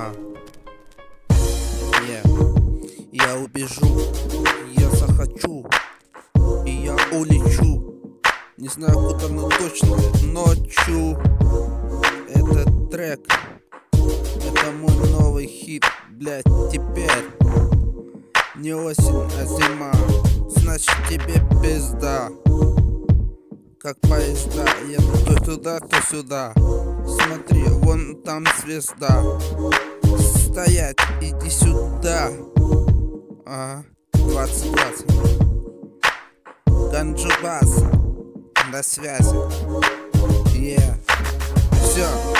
А. Yeah. Я убежу, я захочу, и я улечу. Не знаю куда, но точно ночью. Этот трек, это мой новый хит, блять, теперь. Не осень, а зима, значит тебе пизда. Как поезда, еду то туда, то сюда. Смотри, вон там звезда. Стоять, иди сюда. Ага, 2020. Ганджубас на связи. Yeah. Все.